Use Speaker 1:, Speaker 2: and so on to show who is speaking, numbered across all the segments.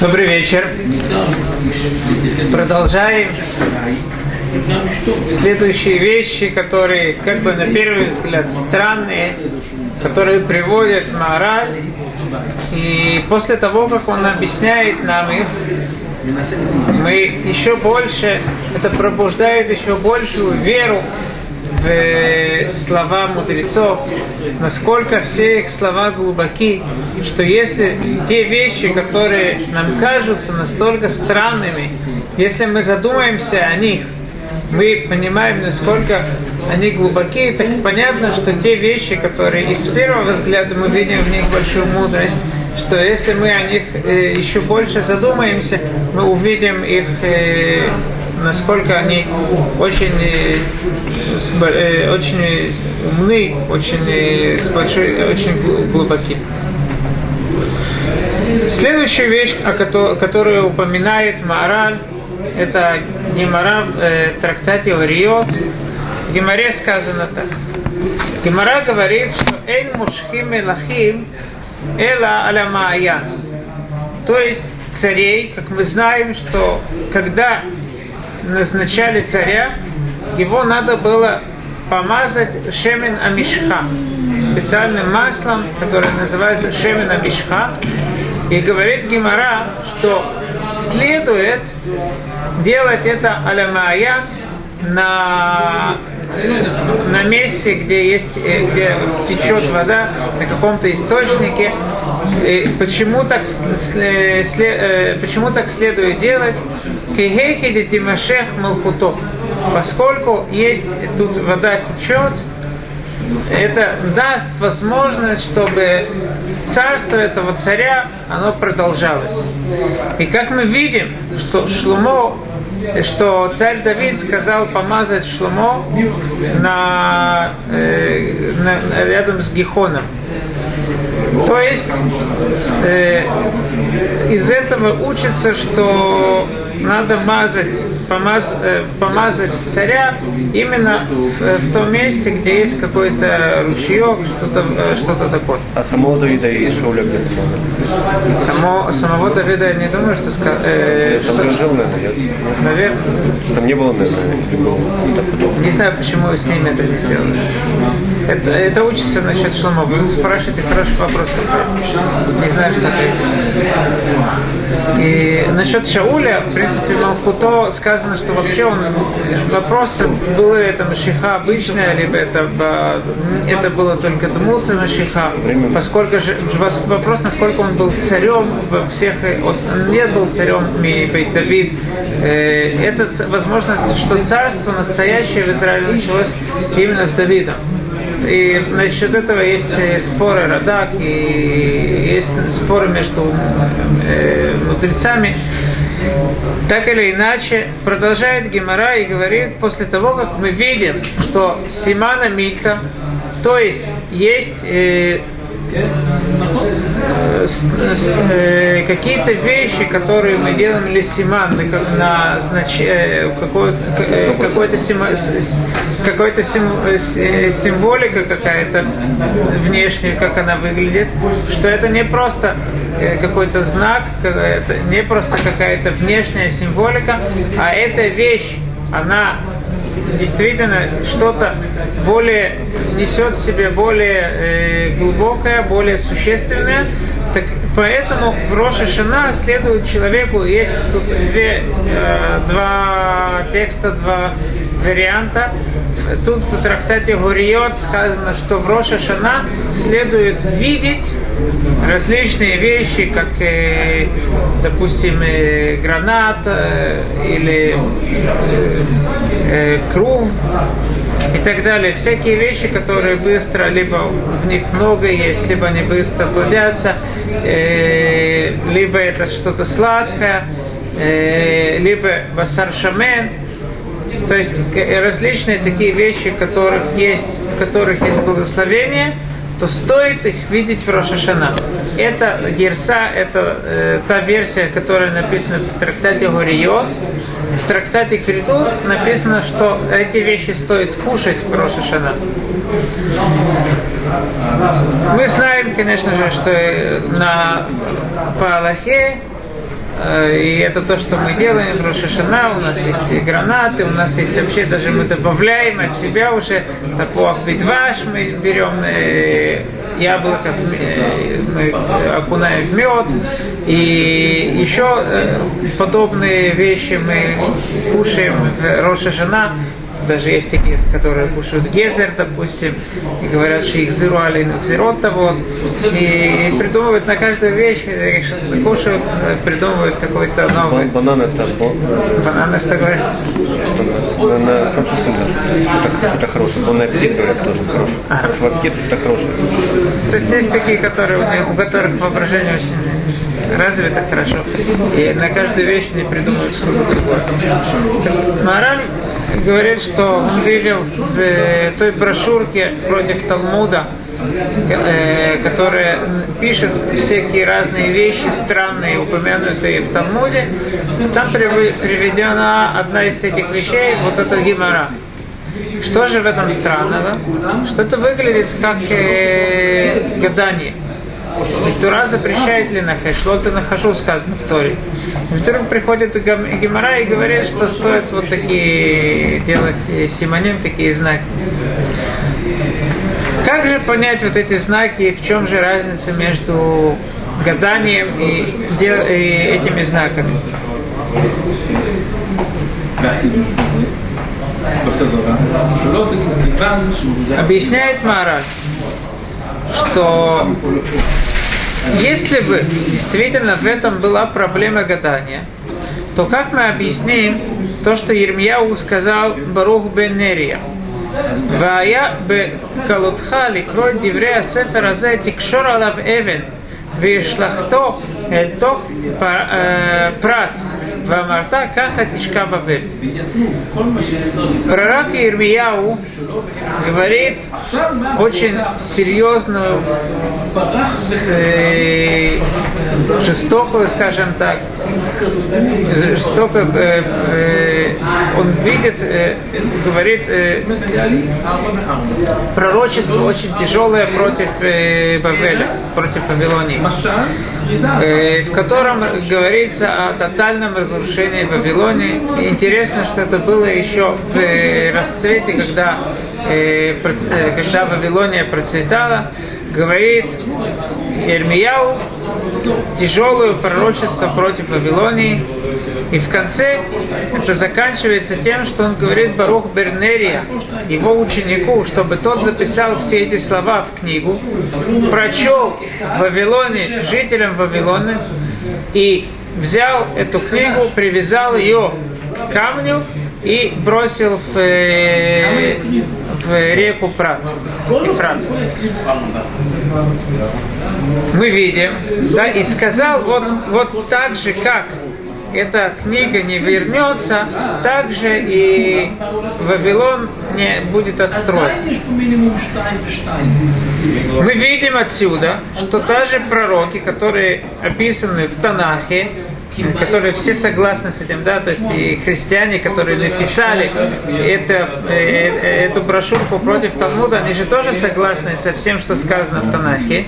Speaker 1: Добрый вечер. Продолжаем следующие вещи, которые как бы на первый взгляд странные, которые приводят мораль. И после того, как он объясняет нам их, мы еще больше, это пробуждает еще большую веру в слова мудрецов, насколько все их слова глубоки, что если те вещи, которые нам кажутся настолько странными, если мы задумаемся о них, мы понимаем, насколько они глубокие, так понятно, что те вещи, которые из первого взгляда мы видим в них большую мудрость, что если мы о них э, еще больше задумаемся, мы увидим их, э, насколько они очень, э, э очень умны, очень, э, большой, очень глубоки. Следующая вещь, о которой, которую упоминает Маораль, это Гемара в э, трактате Вариот. В Гемаре сказано так. Гемара говорит, что «Эйн мушхим элахим эла аля мааян». То есть царей, как мы знаем, что когда назначали царя, его надо было помазать шемен амишха, специальным маслом, которое называется шемен амишха. И говорит Гимара, что следует делать это алямая на, на месте, где, есть, э, где течет вода, на каком-то источнике. И почему, так, сле, э, почему так следует делать? Кихехиди Тимашех Малхуто. Поскольку есть тут вода течет, это даст возможность, чтобы царство этого царя, оно продолжалось. И как мы видим, что Шлумо, что царь Давид сказал помазать Шлумо на, э, на, рядом с Гихоном. То есть э, из этого учится, что надо мазать, помаз, э, помазать царя именно в, в том месте, где есть какой-то ручеек, что-то э, что такое.
Speaker 2: А самого Давида и Шауля где
Speaker 1: Само, Самого Давида я не думаю, что.
Speaker 2: Э, что, он жил, наверное.
Speaker 1: Наверное.
Speaker 2: Там не было, наверное,
Speaker 1: Не знаю, почему с ними это не сделали. Это, это учится насчет Шлома. Вы спрашиваете хороший вопрос. Не знаю, что это. И насчет Шауля, в принципе, Малхуто сказано, что вообще он вопрос, было это Машиха обычная, либо это, это было только Дмут Машиха, поскольку же вопрос, насколько он был царем во всех, он не был царем Бейт Давид, э, это возможно, что царство настоящее в Израиле началось именно с Давидом. И насчет этого есть э, споры Радак, и есть споры между э, мудрецами. Так или иначе, продолжает Гемора и говорит, после того, как мы видим, что Симана Милька, то есть есть Э, какие-то вещи, которые мы делаем или симан, на знач... Э, какой-то какой какой-то символика какая-то внешняя, как она выглядит, что это не просто э, какой-то знак, это не просто какая-то внешняя символика, а эта вещь, она действительно что-то более несет в себе более э, глубокое, более существенное. Так поэтому в Роша Шана следует человеку, есть тут две, э, два текста, два варианта. Тут в трактате Гуриот сказано, что в Роша Шана следует видеть различные вещи, как, э, допустим, э, гранат э, или э, круг и так далее. Всякие вещи, которые быстро, либо в них много есть, либо они быстро плодятся, э, либо это что-то сладкое, э, либо басаршамен. То есть различные такие вещи, которых есть, в которых есть благословение – то стоит их видеть в Рошашана. Это Герса, это э, та версия, которая написана в трактате Горио. В трактате Криду написано, что эти вещи стоит кушать в Рошашана. Мы знаем, конечно же, что на, по Аллахе Э, и это то, что мы делаем в. У нас есть и гранаты, у нас есть вообще даже мы добавляем от себя уже тапуах бедваш, мы берем э, яблоко, э, мы окунаем в мед. И еще подобные вещи мы кушаем в Рошашана даже есть такие, которые кушают гезер, допустим, и говорят, что их зируали зирот вот, и придумывают на каждую вещь, что кушают, придумывают какой-то новый.
Speaker 2: Банан это
Speaker 1: Банан что говорят?
Speaker 2: На французском что-то, хорошее. Бон аппетит говорят тоже хороший. Ага. В аппетит что-то хорошее.
Speaker 1: То есть есть такие, которые, у которых воображение очень развито хорошо. И на каждую вещь не придумывают что-то другое. Мораль говорит, что видел в э, той брошюрке против Талмуда, э, которая пишет всякие разные вещи, странные, упомянутые в Талмуде, там приведена одна из этих вещей, вот эта гемора. Что же в этом странного? Что это выглядит как э, гадание. И Тура запрещает ли нахеш, лоты нахожу, сказано в Торе. И вдруг приходит Гемора и говорит, что стоит вот такие делать симоним, такие знаки. Как же понять вот эти знаки и в чем же разница между гаданием и, и этими знаками? Объясняет Маараль, что если бы действительно в этом была проблема гадания, то как мы объясним то, что Ермияу сказал Барух бен Нерия? והיה בקלותך לקרוא את דברי הספר הזה, תקשור עליו אבן וישלחתו אל תוך פרט ואמרת ככה תשכב בבל. Пророк Ирмияу говорит очень серьезную, э, жестокую, скажем так, жестокую, э, э, он видит, э, говорит, э, пророчество очень тяжелое против э, Бавеля, против Вавилонии, э, в котором говорится о тотальном разрушении Вавилонии. Интересно, что это было еще в расцвете, когда, э, когда Вавилония процветала, говорит Ермияу тяжелое пророчество против Вавилонии. И в конце это заканчивается тем, что он говорит Барух Бернерия, его ученику, чтобы тот записал все эти слова в книгу, прочел Вавилоне жителям Вавилона и взял эту книгу, привязал ее к камню и бросил в, э, в реку Прат, Ефрат. Мы видим, да, и сказал вот, вот так же, как эта книга не вернется, также и Вавилон не будет отстроен. Мы видим отсюда, что даже пророки, которые описаны в Танахе, которые все согласны с этим, да, то есть и христиане, которые написали это, э, эту брошюрку против Талмуда, они же тоже согласны со всем, что сказано в Танахе.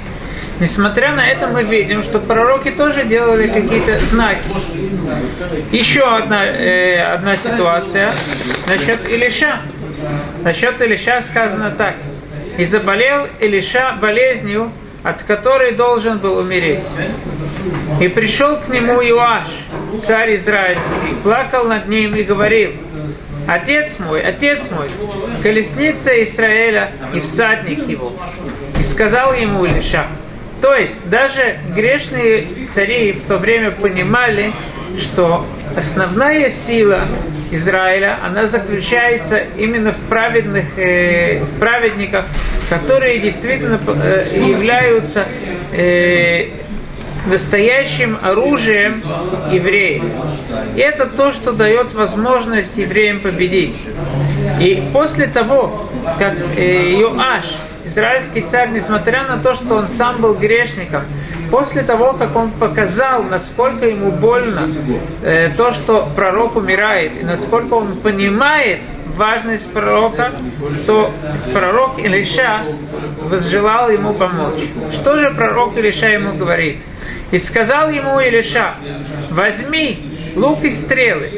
Speaker 1: Несмотря на это, мы видим, что пророки тоже делали какие-то знаки. Еще одна, э, одна ситуация насчет Илиша. Насчет Илиша сказано так. И заболел Илиша болезнью, от которой должен был умереть. И пришел к нему Иоаш, царь израильский, плакал над ним и говорил, Отец мой, отец мой, колесница Израиля и всадник его. И сказал ему Илиша, то есть даже грешные цари в то время понимали, что основная сила Израиля, она заключается именно в праведных, э, в праведниках, которые действительно э, являются э, настоящим оружием евреев. И это то, что дает возможность евреям победить. И после того, как э, Йоаш израильский царь, несмотря на то, что он сам был грешником, после того, как он показал, насколько ему больно э, то, что пророк умирает, и насколько он понимает важность пророка, то пророк Илиша возжелал ему помочь. Что же пророк Илиша ему говорит? И сказал ему Илиша, возьми лук и стрелы.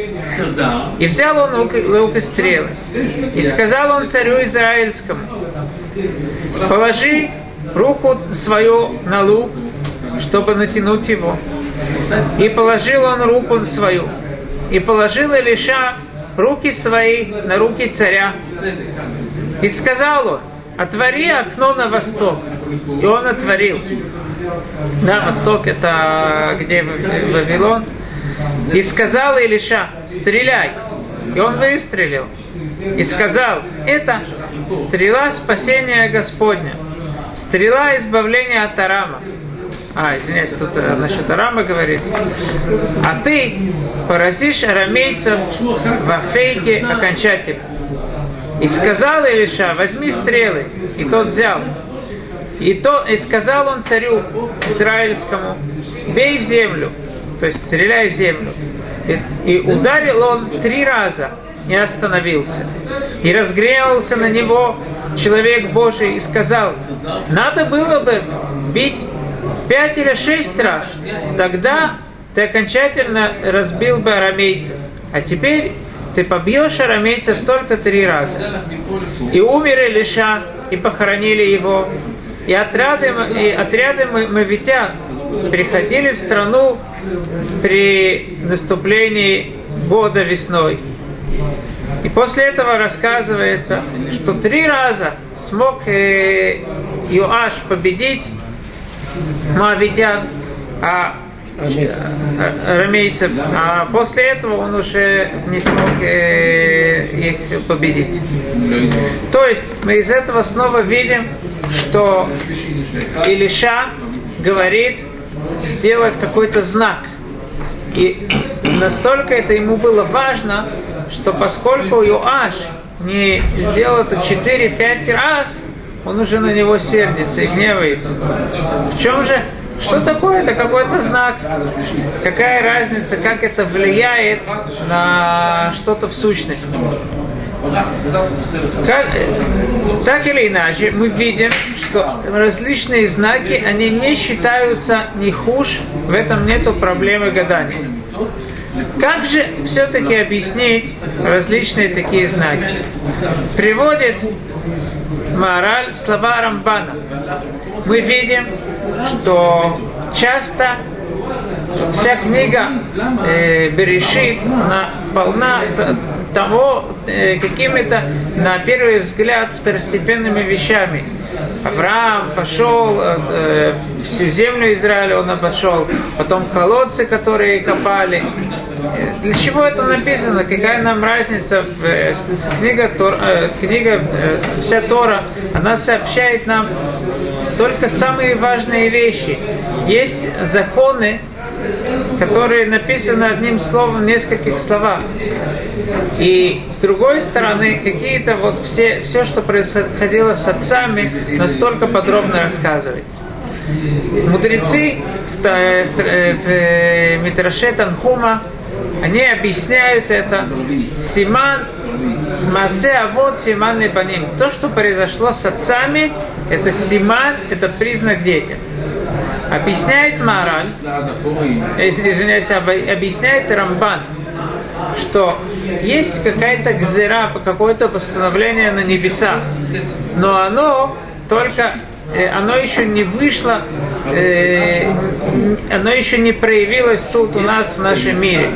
Speaker 1: И взял он лук, лук и стрелы. И сказал он царю Израильскому, положи руку свою на лук, чтобы натянуть его. И положил он руку свою. И положил Илиша руки свои на руки царя. И сказал он, отвори окно на восток. И он отворил. Да, восток это где Вавилон. И сказал Илиша, стреляй. И он выстрелил. И сказал, это стрела спасения Господня. Стрела избавления от Арама. А, извиняюсь, тут э, насчет Арама говорится. А ты поразишь арамейцев во фейке окончательно. И сказал Илиша, возьми стрелы. И тот взял. И, то, и сказал он царю израильскому, бей в землю, то есть стреляй в землю. И, и ударил он три раза, не остановился. И разгрелся на него человек Божий и сказал, надо было бы бить пять или шесть раз, тогда ты окончательно разбил бы арамейцев. А теперь ты побьешь арамейцев только три раза. И умер Илиша, и похоронили его, и отряды, и отряды мавитян приходили в страну при наступлении года весной. И после этого рассказывается, что три раза смог э, Иоаш победить Моавитян, а рамейцев, а после этого он уже не смог э, их победить. То есть мы из этого снова видим, что Илиша говорит сделать какой-то знак. И настолько это ему было важно, что поскольку Юаш не сделал это 4-5 раз, он уже на него сердится и гневается. В чем же что такое? Это какой-то знак. Какая разница, как это влияет на что-то в сущности. Как, так или иначе, мы видим, что различные знаки, они не считаются не хуже, в этом нету проблемы гадания. Как же все-таки объяснить различные такие знаки? Приводит мораль слова Рамбана. Мы видим, что часто вся книга э, Берешит, она полна того, э, какими-то, на первый взгляд, второстепенными вещами. Авраам пошел, э, всю землю Израиля он обошел, потом колодцы, которые копали. Э, для чего это написано? Какая нам разница? Э, книга, Тор, э, книга э, вся Тора, она сообщает нам только самые важные вещи. Есть законы, которые написаны одним словом в нескольких словах. И с другой стороны, какие-то вот все, все, что происходило с отцами, настолько подробно рассказывается. Мудрецы в, в, в, в э, Митраше Танхума, они объясняют это. Симан, Масе, а вот Симан и. То, что произошло с отцами, это Симан, это признак детям. Объясняет Мараль, если извиняюсь, объясняет Рамбан, что есть какая-то гзера, какое-то постановление на небесах, но оно только оно еще не вышло, э, оно еще не проявилось тут у нас в нашем мире.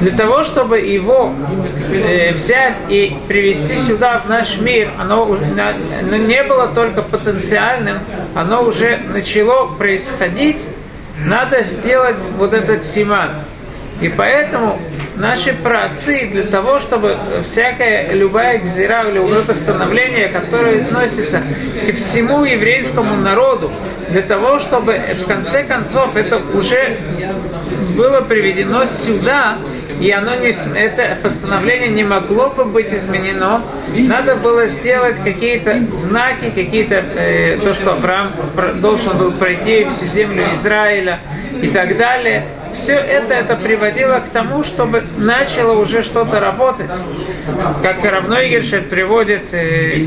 Speaker 1: Для того, чтобы его э, взять и привести сюда, в наш мир, оно, оно не было только потенциальным, оно уже начало происходить, надо сделать вот этот симан. И поэтому наши праотцы для того, чтобы всякая любая гзира, любое постановление, которое относится к всему еврейскому народу, для того, чтобы в конце концов это уже было приведено сюда, и оно не, это постановление не могло бы быть изменено. Надо было сделать какие-то знаки, какие-то, э, то, что Авраам должен был пройти всю землю Израиля и так далее все это, это приводило к тому, чтобы начало уже что-то работать. Как равно Игершет приводит э,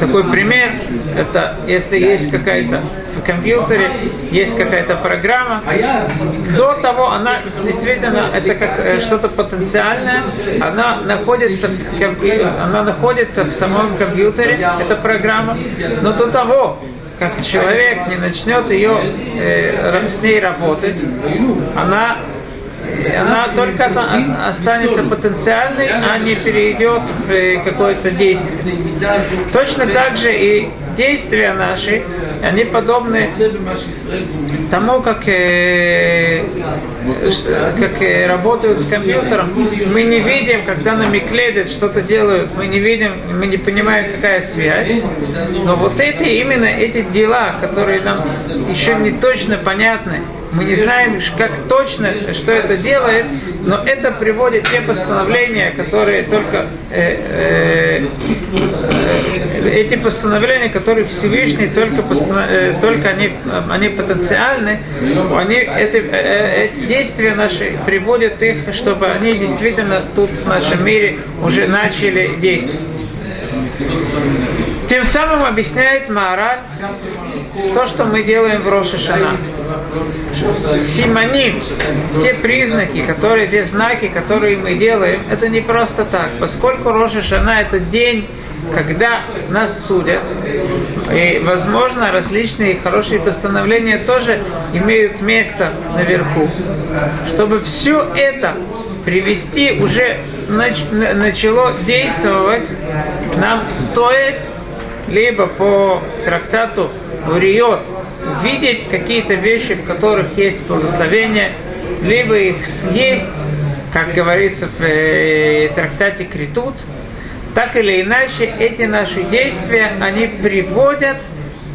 Speaker 1: такой пример, это если есть какая-то в компьютере, есть какая-то программа, до того она действительно, это как э, что-то потенциальное, она находится, в она находится в самом компьютере, эта программа, но до того, как человек не начнет ее э, с ней работать, она она только останется потенциальной, а не перейдет в э, какое-то действие. Точно так же и действия наши, они подобны тому, как, э, как э, работают с компьютером. Мы не видим, когда на Микледет что-то делают, мы не видим, мы не понимаем, какая связь. Но вот эти, именно эти дела, которые нам еще не точно понятны, мы не знаем, как точно, что это делает, но это приводит те постановления, которые только э, э, э, эти постановления, которые Всевышний только, э, только они, они потенциальны, они, эти, э, эти действия наши приводят их, чтобы они действительно тут в нашем мире уже начали действовать. Тем самым объясняет Маораль то, что мы делаем в Рошашана. Симоним, те признаки, которые, те знаки, которые мы делаем, это не просто так. Поскольку Рошашана это день, когда нас судят, и, возможно, различные хорошие постановления тоже имеют место наверху, чтобы все это привести уже нач, начало действовать, нам стоит либо по трактату Уриот видеть какие-то вещи, в которых есть благословение, либо их съесть, как говорится в э, трактате Критут, так или иначе эти наши действия, они приводят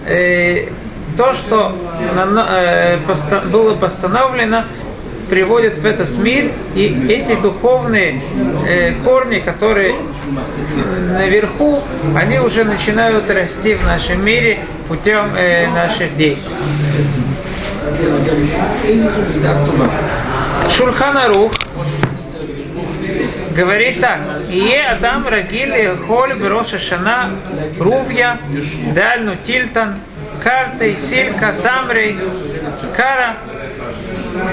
Speaker 1: э, то, что на, э, поста, было постановлено приводят в этот мир, и эти духовные э, корни, которые наверху, они уже начинают расти в нашем мире путем э, наших действий. Шурханарух говорит так. Ие Адам Рагили Холь Бероша Шана Рувья Дальну Тильтан Картой Силька Тамрей Кара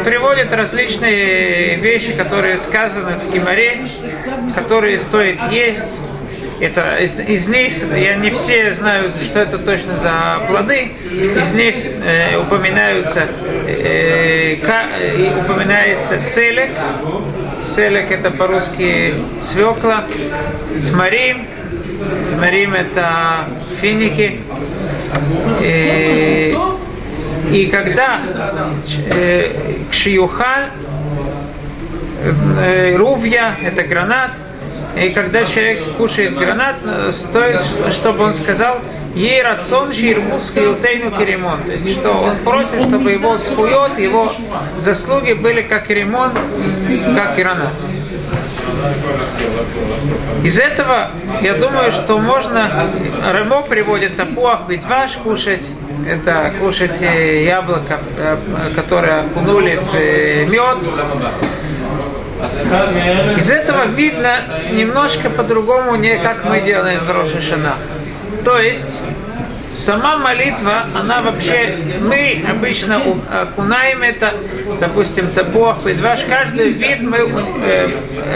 Speaker 1: приводит различные вещи, которые сказаны в Гимаре, которые стоит есть. Это из, из них, я не все знаю, что это точно за плоды, из них э, упоминаются, э, ка, э, упоминается селек, селек это по-русски свекла, тмарим, тмарим это финики, э, и когда э, кшиюха, э, рувья, это гранат, и когда человек кушает гранат, э, стоит, чтобы он сказал ей рацион ширмус хилтейну керемон. То есть, что он просит, чтобы его скует, его заслуги были как ремон, как гранат. Из этого, я думаю, что можно, Ремо приводит тапуах, битваш кушать, это кушать э, яблоко, э, которое окунули в э, мед. Из этого видно немножко по-другому, не как мы делаем в Рошашана. То есть, сама молитва, она вообще, мы обычно окунаем это, допустим, табуах, предваш, каждый вид мы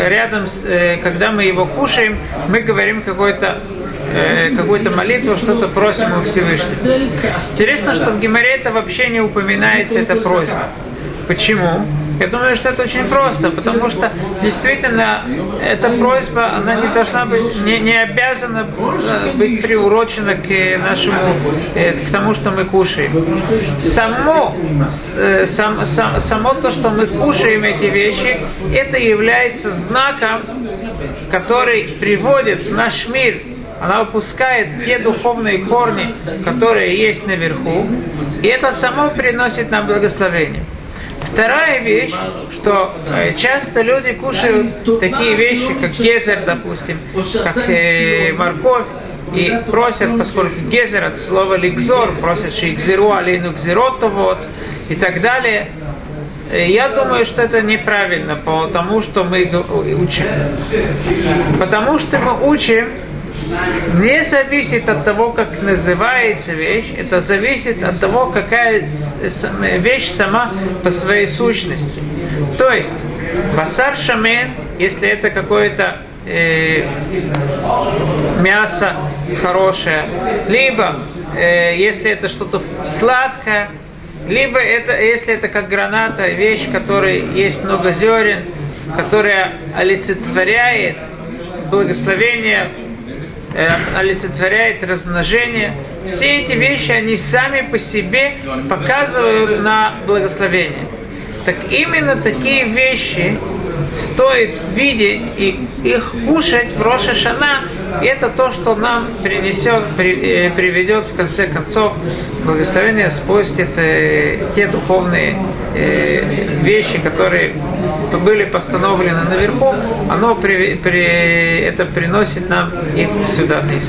Speaker 1: рядом, когда мы его кушаем, мы говорим какой-то э, какую-то молитву, что-то просим у Всевышнего. Интересно, что в Гимаре это вообще не упоминается, эта просьба. Почему? Я думаю, что это очень просто, потому что действительно эта просьба, она не должна быть, не, не обязана быть приурочена к нашему, э, к тому, что мы кушаем. Само, э, сам, сам, само то, что мы кушаем эти вещи, это является знаком, который приводит в наш мир она выпускает те духовные корни, которые есть наверху, и это само приносит нам благословение. Вторая вещь, что э, часто люди кушают такие вещи, как гезер, допустим, как э, морковь, и просят, поскольку гезер от слова ликзор, просят шикзеру, алину кзероту, вот, и так далее. Э, я думаю, что это неправильно, потому что мы учим. Потому что мы учим не зависит от того, как называется вещь, это зависит от того, какая вещь сама по своей сущности. То есть, басар шамен, если это какое-то э, мясо хорошее, либо э, если это что-то сладкое, либо это, если это как граната, вещь, которой есть много зерен, которая олицетворяет благословение олицетворяет размножение. Все эти вещи, они сами по себе показывают на благословение. Так именно такие вещи стоит видеть и их кушать в Роша Шана, это то, что нам принесет, при, э, приведет в конце концов благословение, спустит э, те духовные э, вещи, которые были постановлены наверху, оно при, при, это приносит нам их сюда вниз.